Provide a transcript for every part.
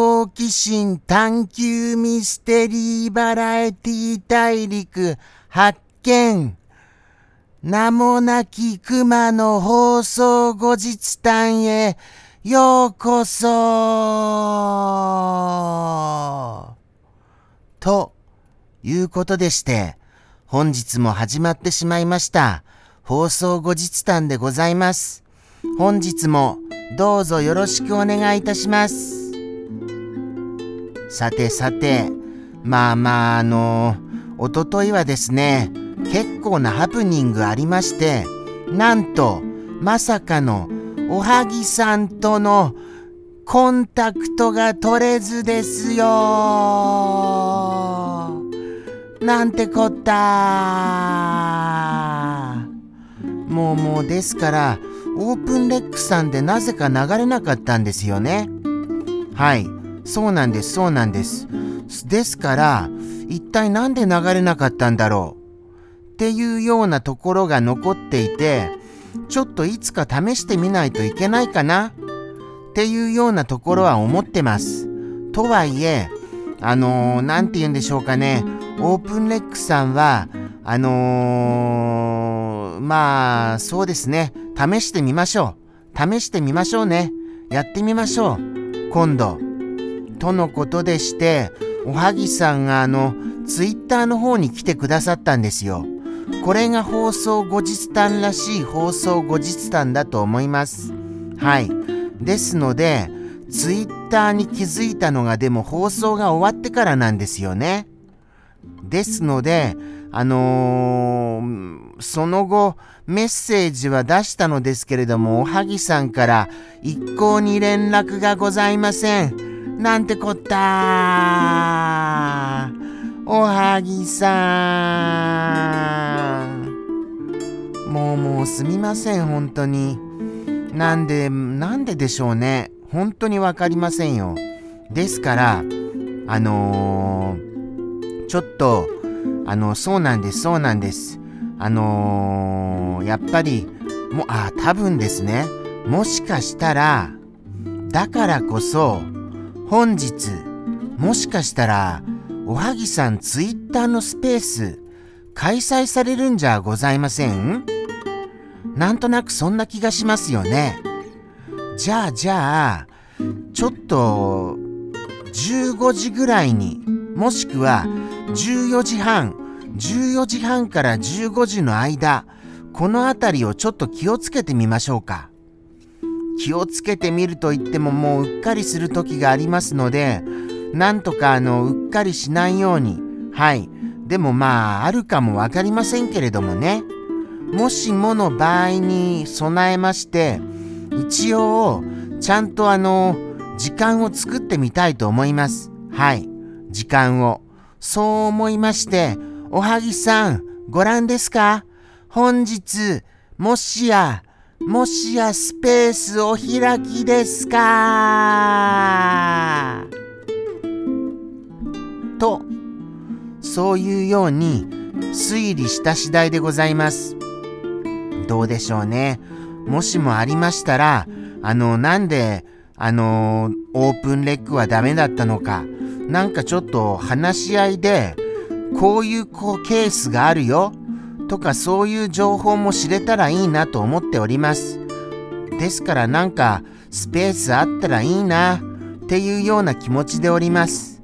好奇心探求ミステリーバラエティ大陸発見名もなき熊の放送後日談へようこそということでして、本日も始まってしまいました。放送後日談でございます。本日もどうぞよろしくお願いいたします。さてさて、まあまああの、おとといはですね、結構なハプニングありまして、なんと、まさかの、おはぎさんとのコンタクトが取れずですよ。なんてこった。もうもうですからオープンレックさんでなぜか流れなかったんですよね。はい。そうなんですそうなんですですから一体何で流れなかったんだろう？っていうようなところが残っていてちょっといつか試してみないといけないかな？っていうようなところは思ってます。とはいえ、あのー、て言うんでしょうかね、オープンレックさんは、あのー、まあ、そうですね、試してみましょう。試してみましょうね。やってみましょう。今度。とのことでして、おはぎさんがあの、ツイッターの方に来てくださったんですよ。これが放送後日談らしい放送後日談だと思います。はい。ですので、ツイッターに気づいたのがでも放送が終わってからなんですよね。ですので、あのー、その後、メッセージは出したのですけれども、おはぎさんから一向に連絡がございません。なんてこったおはぎさん。もうもうすみません、本当に。なんで、なんででしょうね。本当にわかりませんよ。ですから、あのー、ちょっと、あの、そうなんです、そうなんです。あのー、やっぱり、もう、あ、多分ですね。もしかしたら、だからこそ、本日、もしかしたら、おはぎさんツイッターのスペース、開催されるんじゃございません？なんとなくそんな気がしますよね。じゃあじゃあ、ちょっと、15時ぐらいに、もしくは14時半、14時半から15時の間、この辺りをちょっと気をつけてみましょうか。気をつけてみると言ってももううっかりする時がありますので、なんとかあの、うっかりしないように、はい。でもまあ、あるかもわかりませんけれどもね。もしもの場合に備えまして、一応、ちゃんとあの、時間を作ってみたいと思います。はい。時間を。そう思いまして、おはぎさん、ご覧ですか？本日、もしや、もしやスペースお開きですか？と、そういうように推理した次第でございます。どうでしょうね。もしもありましたら、あの、なんで、あの、オープンレックはダメだったのか、なんかちょっと話し合いで、こういうこうケースがあるよ、とかそういう情報も知れたらいいなと思っております。ですからなんかスペースあったらいいなっていうような気持ちでおります。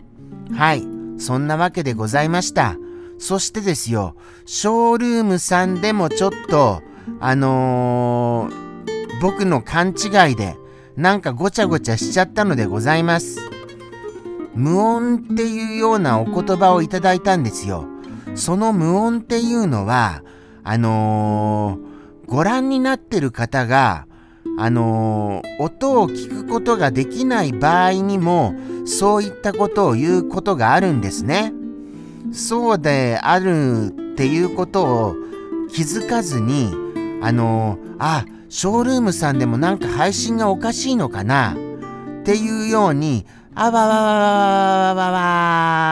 はい、そんなわけでございました。そしてですよ、ショールームさんでもちょっとあのー、僕の勘違いでなんかごちゃごちゃしちゃったのでございます。無音っていうようなお言葉をいただいたんですよ。その無音っていうのは、あのー、ご覧になってる方が、あのー、音を聞くことができない場合にも、そういったことを言うことがあるんですね。そうであるっていうことを気づかずに、あのー、あ、ショールームさんでもなんか配信がおかしいのかなっていうように、あわわわわわわわ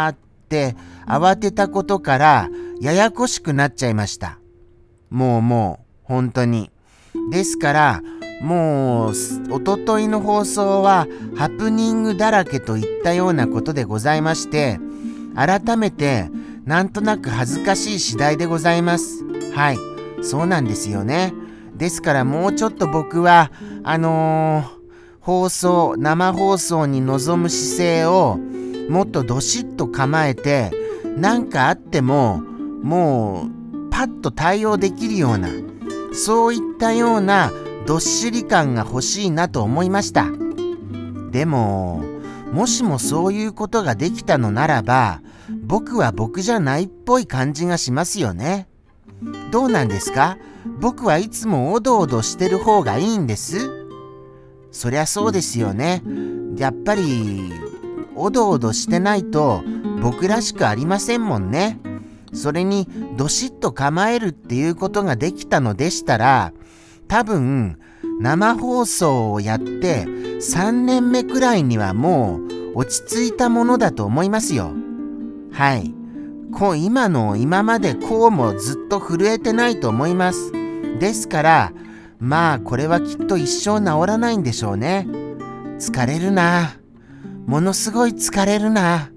わって慌てたことからややこしくなっちゃいました。もうもう、本当に。ですから、もう、おとといの放送はハプニングだらけといったようなことでございまして、改めてなんとなく恥ずかしい次第でございます。はい、そうなんですよね。ですからもうちょっと僕は、あのー、放送、生放送に臨む姿勢をもっとどしっと構えて、何かあっても、もう、パッと対応できるような、そういったようなどっしり感が欲しいなと思いました。でも、もしもそういうことができたのならば、僕は僕じゃないっぽい感じがしますよね。どうなんですか？僕はいつもおどおどしてる方がいいんです。そりゃそうですよね。やっぱり、おどおどしてないと僕らしくありませんもんね。それにどしっと構えるっていうことができたのでしたら、多分生放送をやって3年目くらいにはもう落ち着いたものだと思いますよ。はい。こう今の今までこうもずっと震えてないと思います。ですからまあこれはきっと一生治らないんでしょうね。疲れるな。ものすごい疲れるな。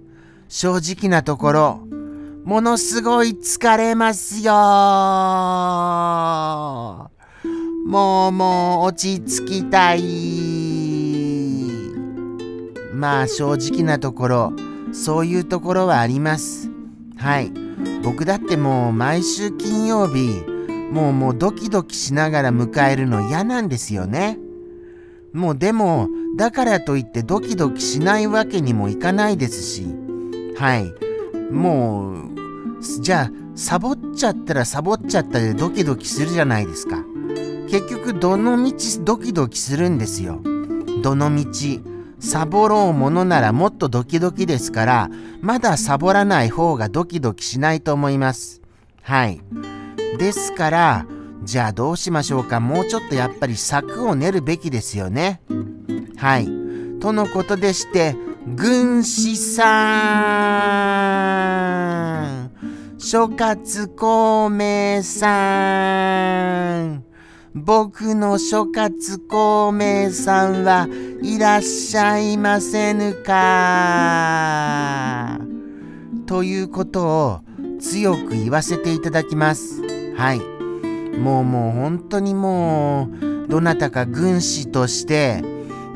正直なところ。ものすごい疲れますよもうもう落ち着きたい。まあ正直なところ、そういうところはあります。はい。僕だってもう毎週金曜日、もうもうドキドキしながら迎えるの嫌なんですよね。もうでも、だからといってドキドキしないわけにもいかないですし、はい。もう、じゃあ、サボっちゃったらサボっちゃったでドキドキするじゃないですか。結局どのみちドキドキするんですよ。どのみち。サボろうものならもっとドキドキですから、まだサボらない方がドキドキしないと思います。はい。ですから、じゃあどうしましょうか。もうちょっとやっぱり策を練るべきですよね。はい。とのことでして、軍師さん、諸葛孔明さん、僕の諸葛孔明さんはいらっしゃいませぬかということを強く言わせていただきます。はい。もうもう本当にもうどなたか軍師として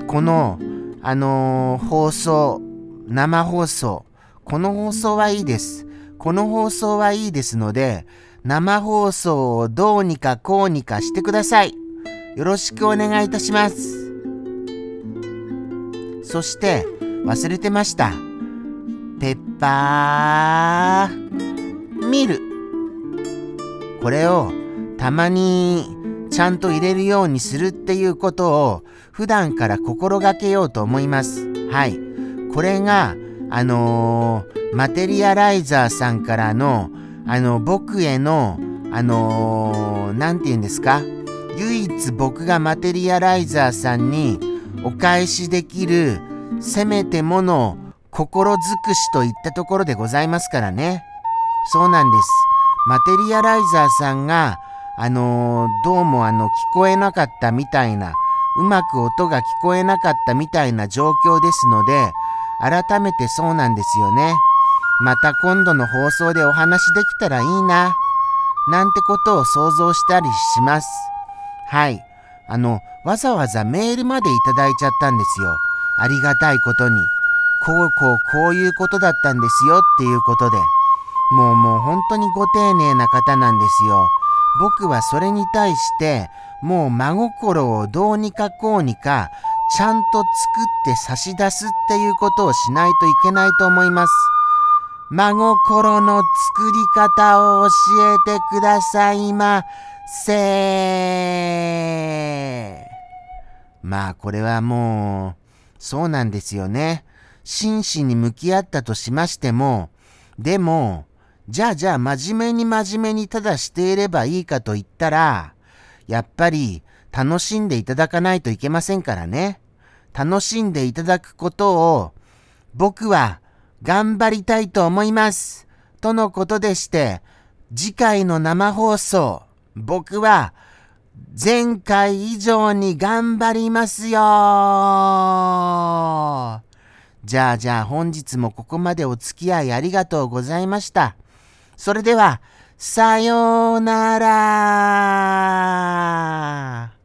このあのー、放送生放送この放送はいいです。この放送はいいですので生放送をどうにかこうにかしてください。よろしくお願いいたします。そして忘れてました。ペッパーミル。これをたまにちゃんと入れるようにするっていうことを普段から心がけようと思います。はい。これが、あのー、マテリアライザーさんからのあの僕へのあの何、ー、て言うんですか？唯一僕がマテリアライザーさんにお返しできるせめてもの心尽くしといったところでございますからねそうなんですマテリアライザーさんがあのー、どうもあの聞こえなかったみたいなうまく音が聞こえなかったみたいな状況ですので改めてそうなんですよね。また今度の放送でお話できたらいいな、なんてことを想像したりします。はい。あの、わざわざメールまでいただいちゃったんですよ。ありがたいことに。こうこうこういうことだったんですよっていうことで。もうもう本当にご丁寧な方なんですよ。僕はそれに対して、もう真心をどうにかこうにか、ちゃんと作って差し出すっていうことをしないといけないと思います。真心の作り方を教えてくださいませ。まあこれはもう、そうなんですよね。真摯に向き合ったとしましても、でも、じゃあじゃあ真面目に真面目にただしていればいいかと言ったら、やっぱり楽しんでいただかないといけませんからね。楽しんでいただくことを僕は頑張りたいと思います。とのことでして、次回の生放送、僕は前回以上に頑張りますよじゃあじゃあ本日もここまでお付き合いありがとうございました。それでは、さようなら。